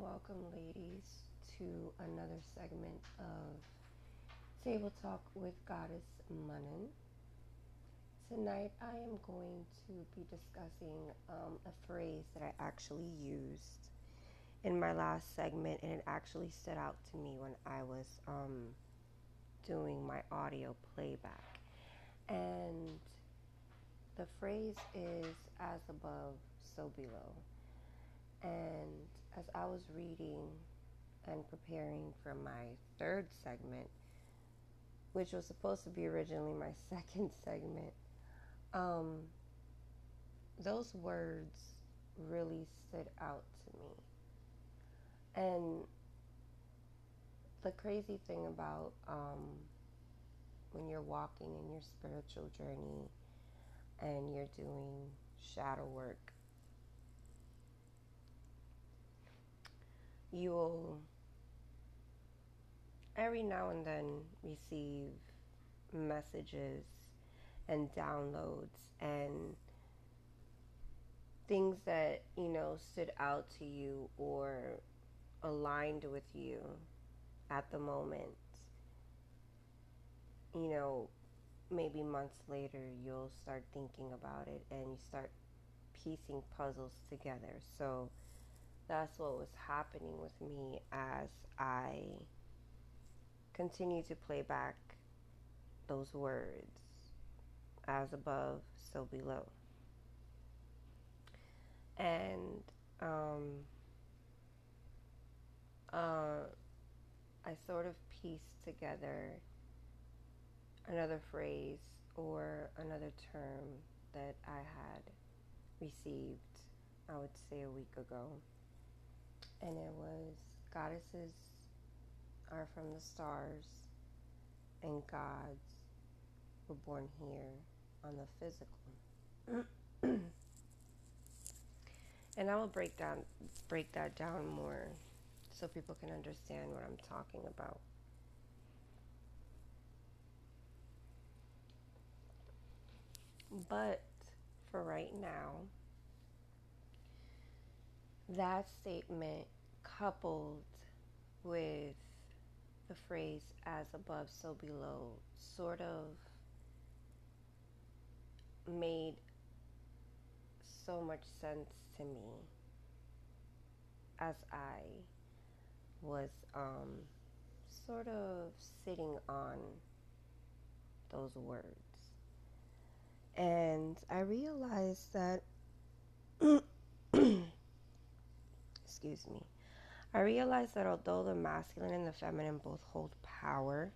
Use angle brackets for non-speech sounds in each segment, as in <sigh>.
welcome, ladies, to another segment of Table Talk with Goddess Manan. Tonight, I am going to be discussing um, a phrase that I actually used in my last segment, and it actually stood out to me when I was um, doing my audio playback. And the phrase is as above, so below. And as I was reading and preparing for my third segment, which was supposed to be originally my <laughs> second segment, um, those words really stood out to me. And the crazy thing about um, when you're walking in your spiritual journey and you're doing shadow work you'll every now and then receive messages and downloads and things that you know stood out to you or aligned with you at the moment. You know maybe months later you'll start thinking about it and you start piecing puzzles together. So that's what was happening with me as I continue to play back those words as above, so below. And um, uh, I sort of pieced together another phrase or another term that I had received, I would say, a week ago and it was goddesses are from the stars and gods were born here on the physical. <clears throat> and I will break down break that down more so people can understand what I'm talking about. But for right now, that statement coupled with the phrase as above, so below sort of made so much sense to me as I was um, sort of sitting on those words. And I realized that <clears throat> excuse me, I realized that although the masculine and the feminine both hold power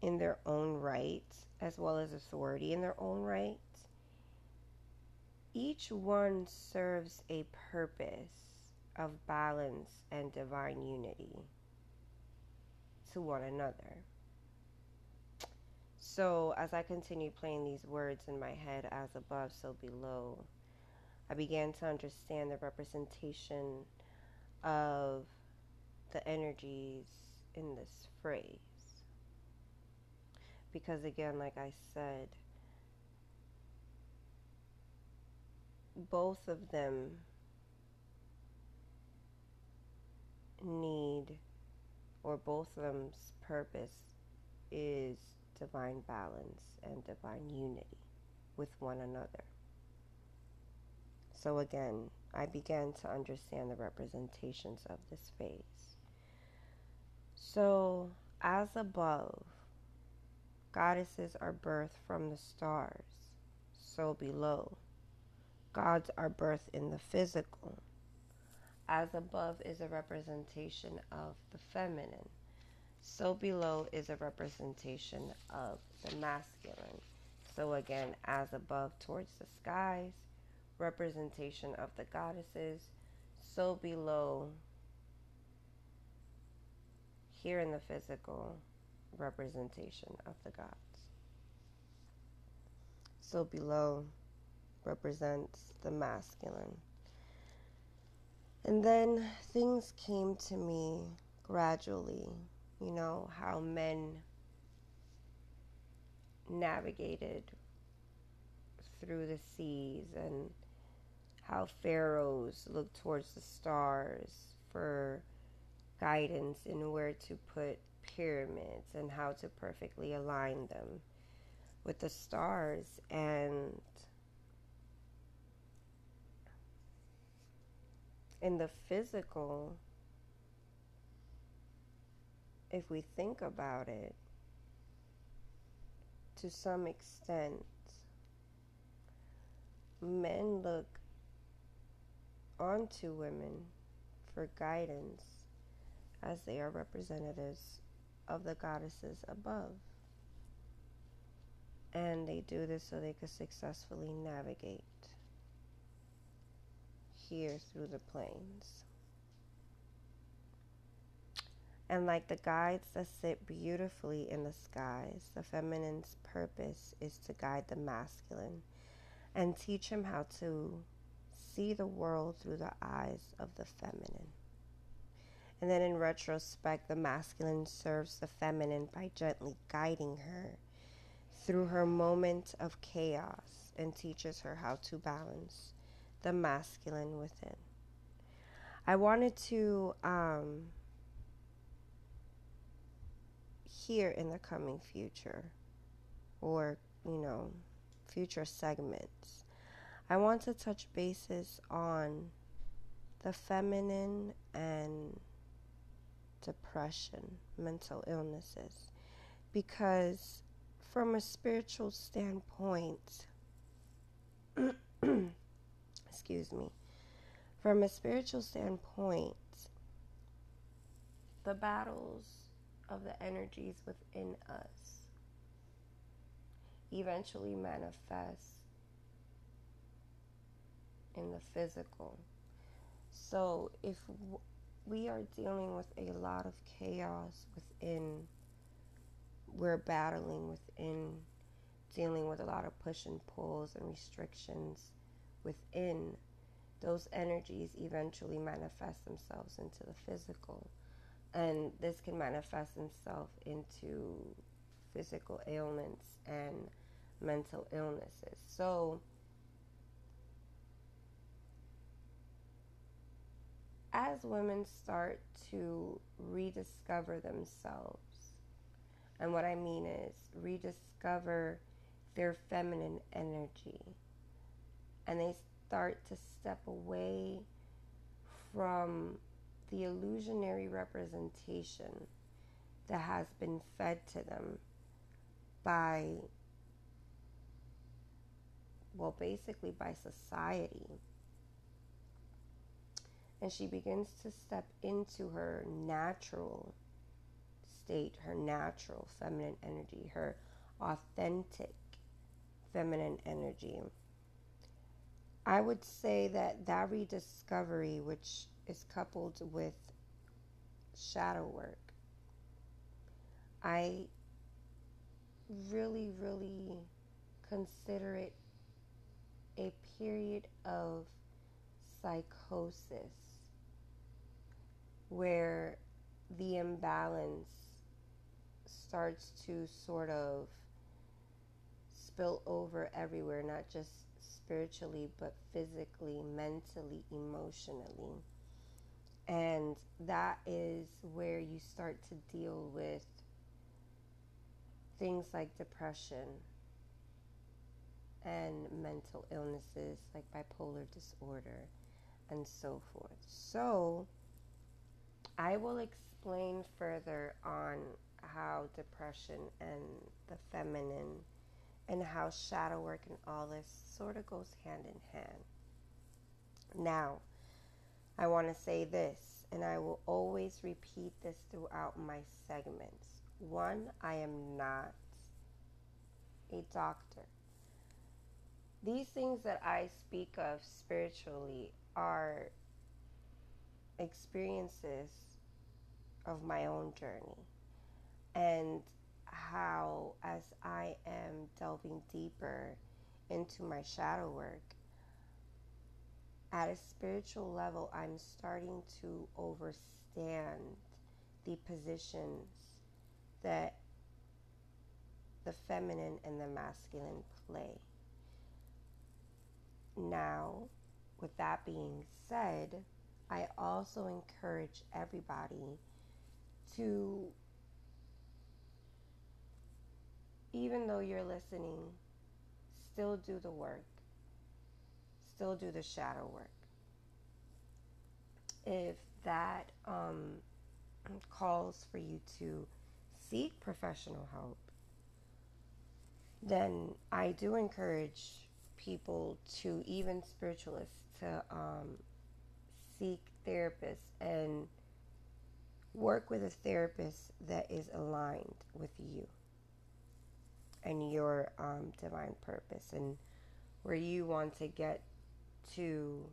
in their own right, as well as authority in their own right, each one serves a purpose of balance and divine unity to one another. So, as I continue playing these words in my head, as above, so below, I began to understand the representation of the energies in this phrase. Because, again, like I said, both of them need, or both of them's purpose is divine balance and divine unity with one another. So again, I began to understand the representations of this phase. So, as above, goddesses are birthed from the stars. So below, gods are birthed in the physical. As above is a representation of the feminine. So below is a representation of the masculine. So again, as above towards the skies, representation of the goddesses, so below here in the physical representation of the gods. So below represents the masculine. And then things came to me gradually, you know, how men navigated through the seas and how pharaohs look towards the stars for guidance in where to put pyramids and how to perfectly align them with the stars. And in the physical if we think about it to some extent men look onto women for guidance as they are representatives of the goddesses above. And they do this so they could successfully navigate here through the planes. And like the guides that sit beautifully in the skies, the feminine's purpose is to guide the masculine and teach him how to see the world through the eyes of the feminine. And then in retrospect, the masculine serves the feminine by gently guiding her through her moment of chaos and teaches her how to balance the masculine within. I wanted to um, hear in the coming future, or, you know, future segments, I want to touch bases on the feminine and depression, mental illnesses, because from a spiritual standpoint, <clears throat> excuse me, from a spiritual standpoint, the battles of the energies within us eventually manifest in the physical. So if we are dealing with a lot of chaos within, we're battling within, dealing with a lot of push and pulls and restrictions within, those energies eventually manifest themselves into the physical. And this can manifest itself into physical ailments and mental illnesses. So, as women start to rediscover themselves, and what I mean is rediscover their feminine energy, and they start to step away from the illusionary representation that has been fed to them by, well, basically by society and she begins to step into her natural state, her natural feminine energy, her authentic feminine energy. I would say that that rediscovery, which is coupled with shadow work, I really, really consider it a period of psychosis where the imbalance starts to sort of spill over everywhere, not just spiritually, but physically, mentally, emotionally. And that is where you start to deal with things like depression and mental illnesses like bipolar disorder and so forth. So, I will explain further on how depression and the feminine and how shadow work and all this sort of goes hand in hand. Now, I want to say this, and I will always repeat this throughout my segments. One, I am not a doctor. These things that I speak of spiritually are experiences of my own journey and how, as I am delving deeper into my shadow work, at a spiritual level, I'm starting to understand the positions that the feminine and the masculine play. Now, with that being said, I also encourage everybody to, even though you're listening, still do the work, still do the shadow work. If that um, calls for you to seek professional help, then I do encourage people to, even spiritualists, to um, seek therapists and work with a therapist that is aligned with you and your um, divine purpose and where you want to get to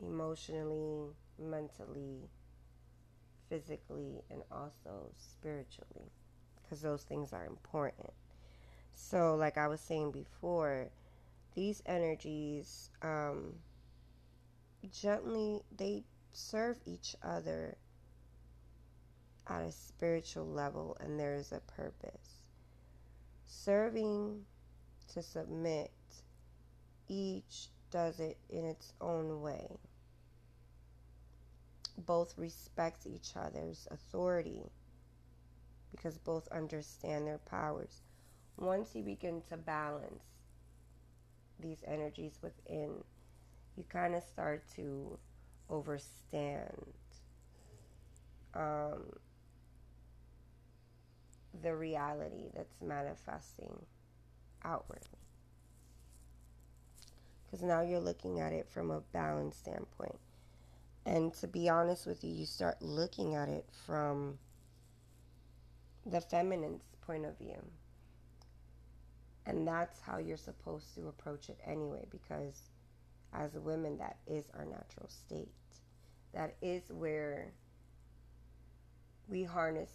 emotionally, mentally, physically, and also spiritually because those things are important. So, like I was saying before, these energies um, gently they serve each other at a spiritual level, and there is a purpose. Serving to submit, each does it in its own way. Both respect each other's authority because both understand their powers once you begin to balance these energies within, you kind of start to overstand um, the reality that's manifesting outwardly. Because now you're looking at it from a balanced standpoint. And to be honest with you, you start looking at it from the feminine's point of view. And that's how you're supposed to approach it anyway, because as women, that is our natural state. That is where we harness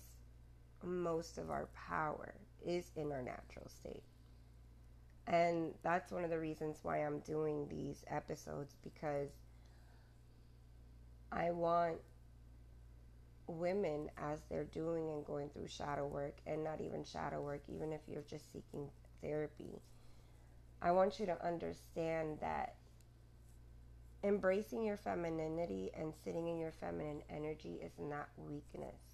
most of our power, is in our natural state. And that's one of the reasons why I'm doing these episodes because I want women as they're doing and going through shadow work and not even shadow work even if you're just seeking therapy. I want you to understand that embracing your femininity and sitting in your feminine energy is not weakness.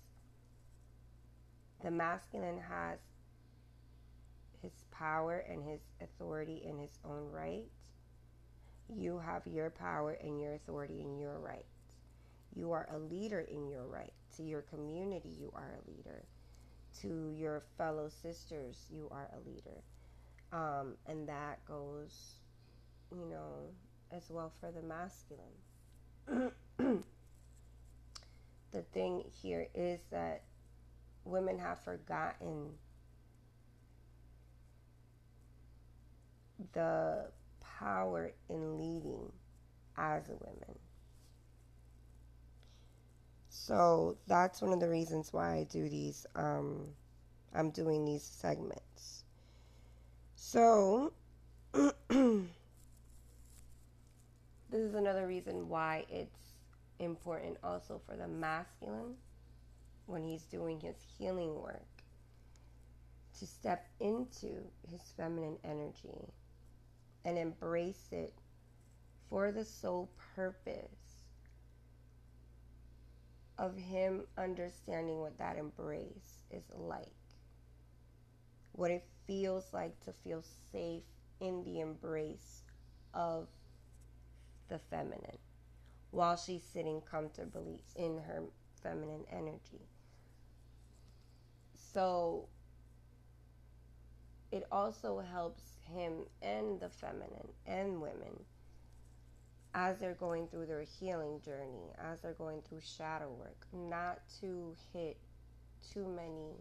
The masculine has his power and his authority in his own right. You have your power and your authority in your rights. You are a leader in your right. To your community, you are a leader. To your fellow sisters, you are a leader. Um, and that goes, you know, as well for the masculine. <clears throat> the thing here is that women have forgotten the power in leading as women. So that's one of the reasons why I do these. Um, I'm doing these segments. So, <clears throat> this is another reason why it's important also for the masculine when he's doing his healing work to step into his feminine energy and embrace it for the sole purpose of him understanding what that embrace is like what it feels like to feel safe in the embrace of the feminine while she's sitting comfortably in her feminine energy. So it also helps him and the feminine and women as they're going through their healing journey, as they're going through shadow work, not to hit too many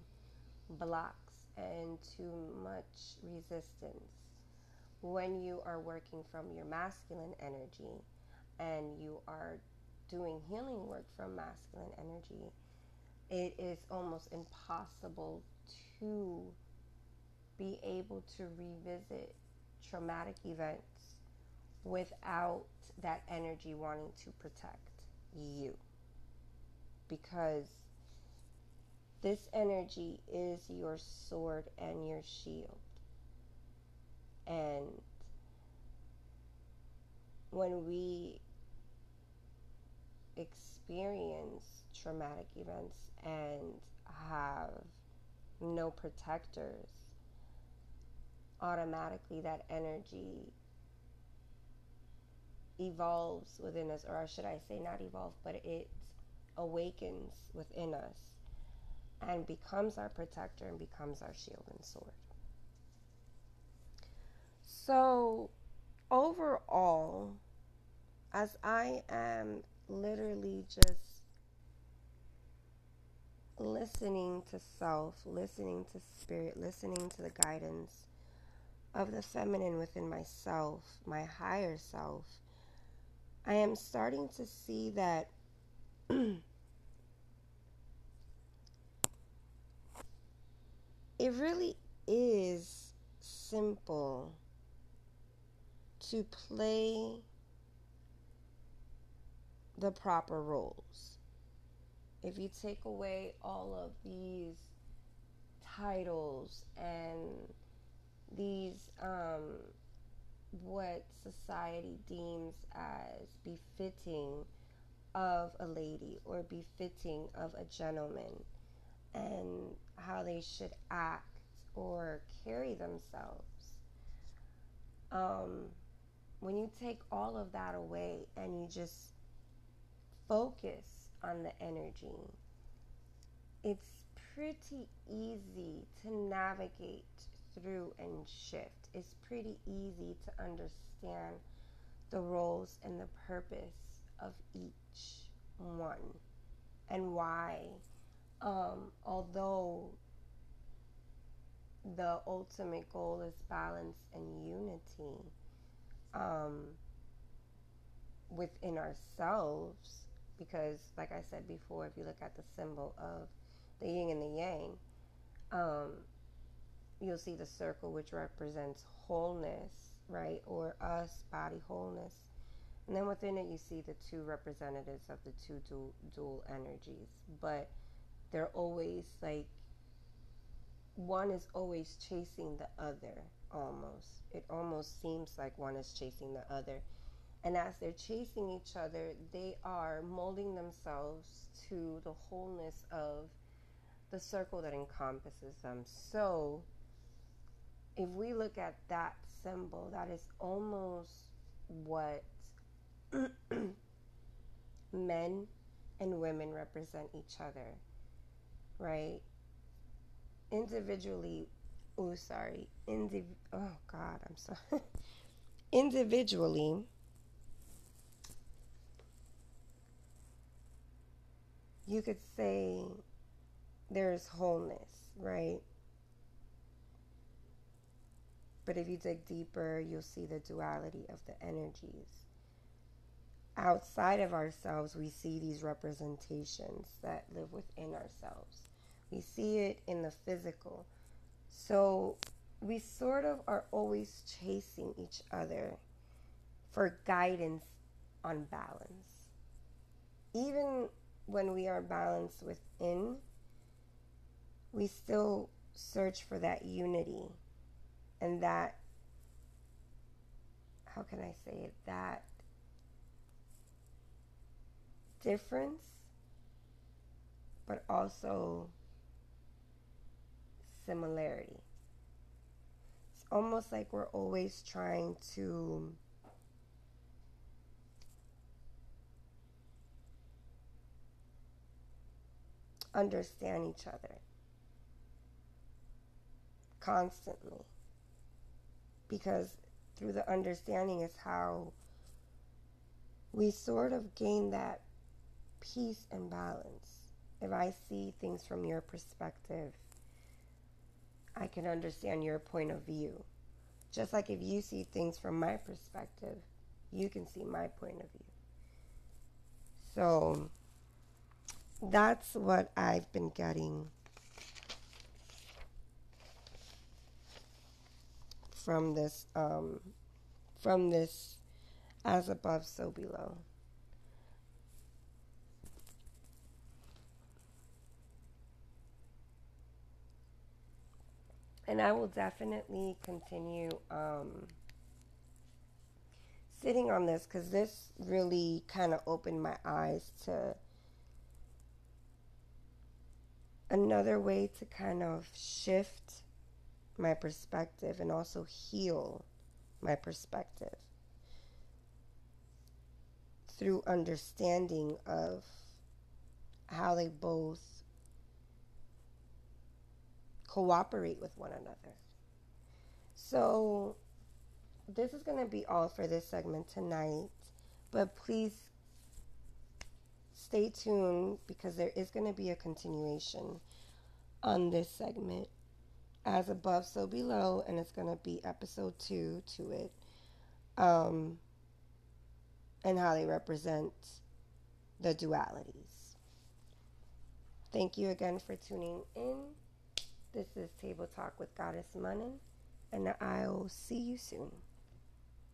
blocks and too much resistance. When you are working from your masculine energy and you are doing healing work from masculine energy, it is almost impossible to be able to revisit traumatic events without that energy wanting to protect you. Because this energy is your sword and your shield. And, when we experience traumatic events and have no protectors, automatically that energy evolves within us, or should I say, not evolve, but it awakens within us and becomes our protector and becomes our shield and sword. So, overall, as I am literally just listening to self, listening to spirit, listening to the guidance of the feminine within myself, my higher self, I am starting to see that it really is simple to play the proper roles. If you take away all of these titles and these um, what society deems as befitting of a lady or befitting of a gentleman and how they should act or carry themselves. Um, when you take all of that away and you just focus on the energy, it's pretty easy to navigate through and shift. It's pretty easy to understand the roles and the purpose of each one and why, um, although the ultimate goal is balance and unity um, within ourselves, because, like I said before, if you look at the symbol of the yin and the yang, um, you'll see the circle, which represents wholeness, right? Or us, body wholeness. And then within it, you see the two representatives of the two dual, dual energies. But they're always like, one is always chasing the other, almost. It almost seems like one is chasing the other. And as they're chasing each other, they are molding themselves to the wholeness of the circle that encompasses them. So, if we look at that symbol, that is almost what <clears throat> men and women represent each other, right? Individually, oh, sorry, indiv- oh God, I'm sorry. <laughs> Individually, you could say there's wholeness, right? But if you dig deeper, you'll see the duality of the energies. Outside of ourselves, we see these representations that live within ourselves. We see it in the physical. So we sort of are always chasing each other for guidance on balance. Even when we are balanced within, we still search for that unity and that how can I say it? That difference but also similarity. It's almost like we're always trying to understand each other constantly because through the understanding is how we sort of gain that peace and balance. If I see things from your perspective, I can understand your point of view. Just like if you see things from my perspective, you can see my point of view. So that's what I've been getting from this um, from this as above so below. And I will definitely continue um, sitting on this because this really kind of opened my eyes to another way to kind of shift my perspective and also heal my perspective through understanding of how they both cooperate with one another. So, this is going to be all for this segment tonight, but please stay tuned because there is going to be a continuation on this segment. As above so below and it's going to be episode 2 to it. Um, and how they represent the dualities. Thank you again for tuning in. This is table talk with goddess Manen and i'll see you soon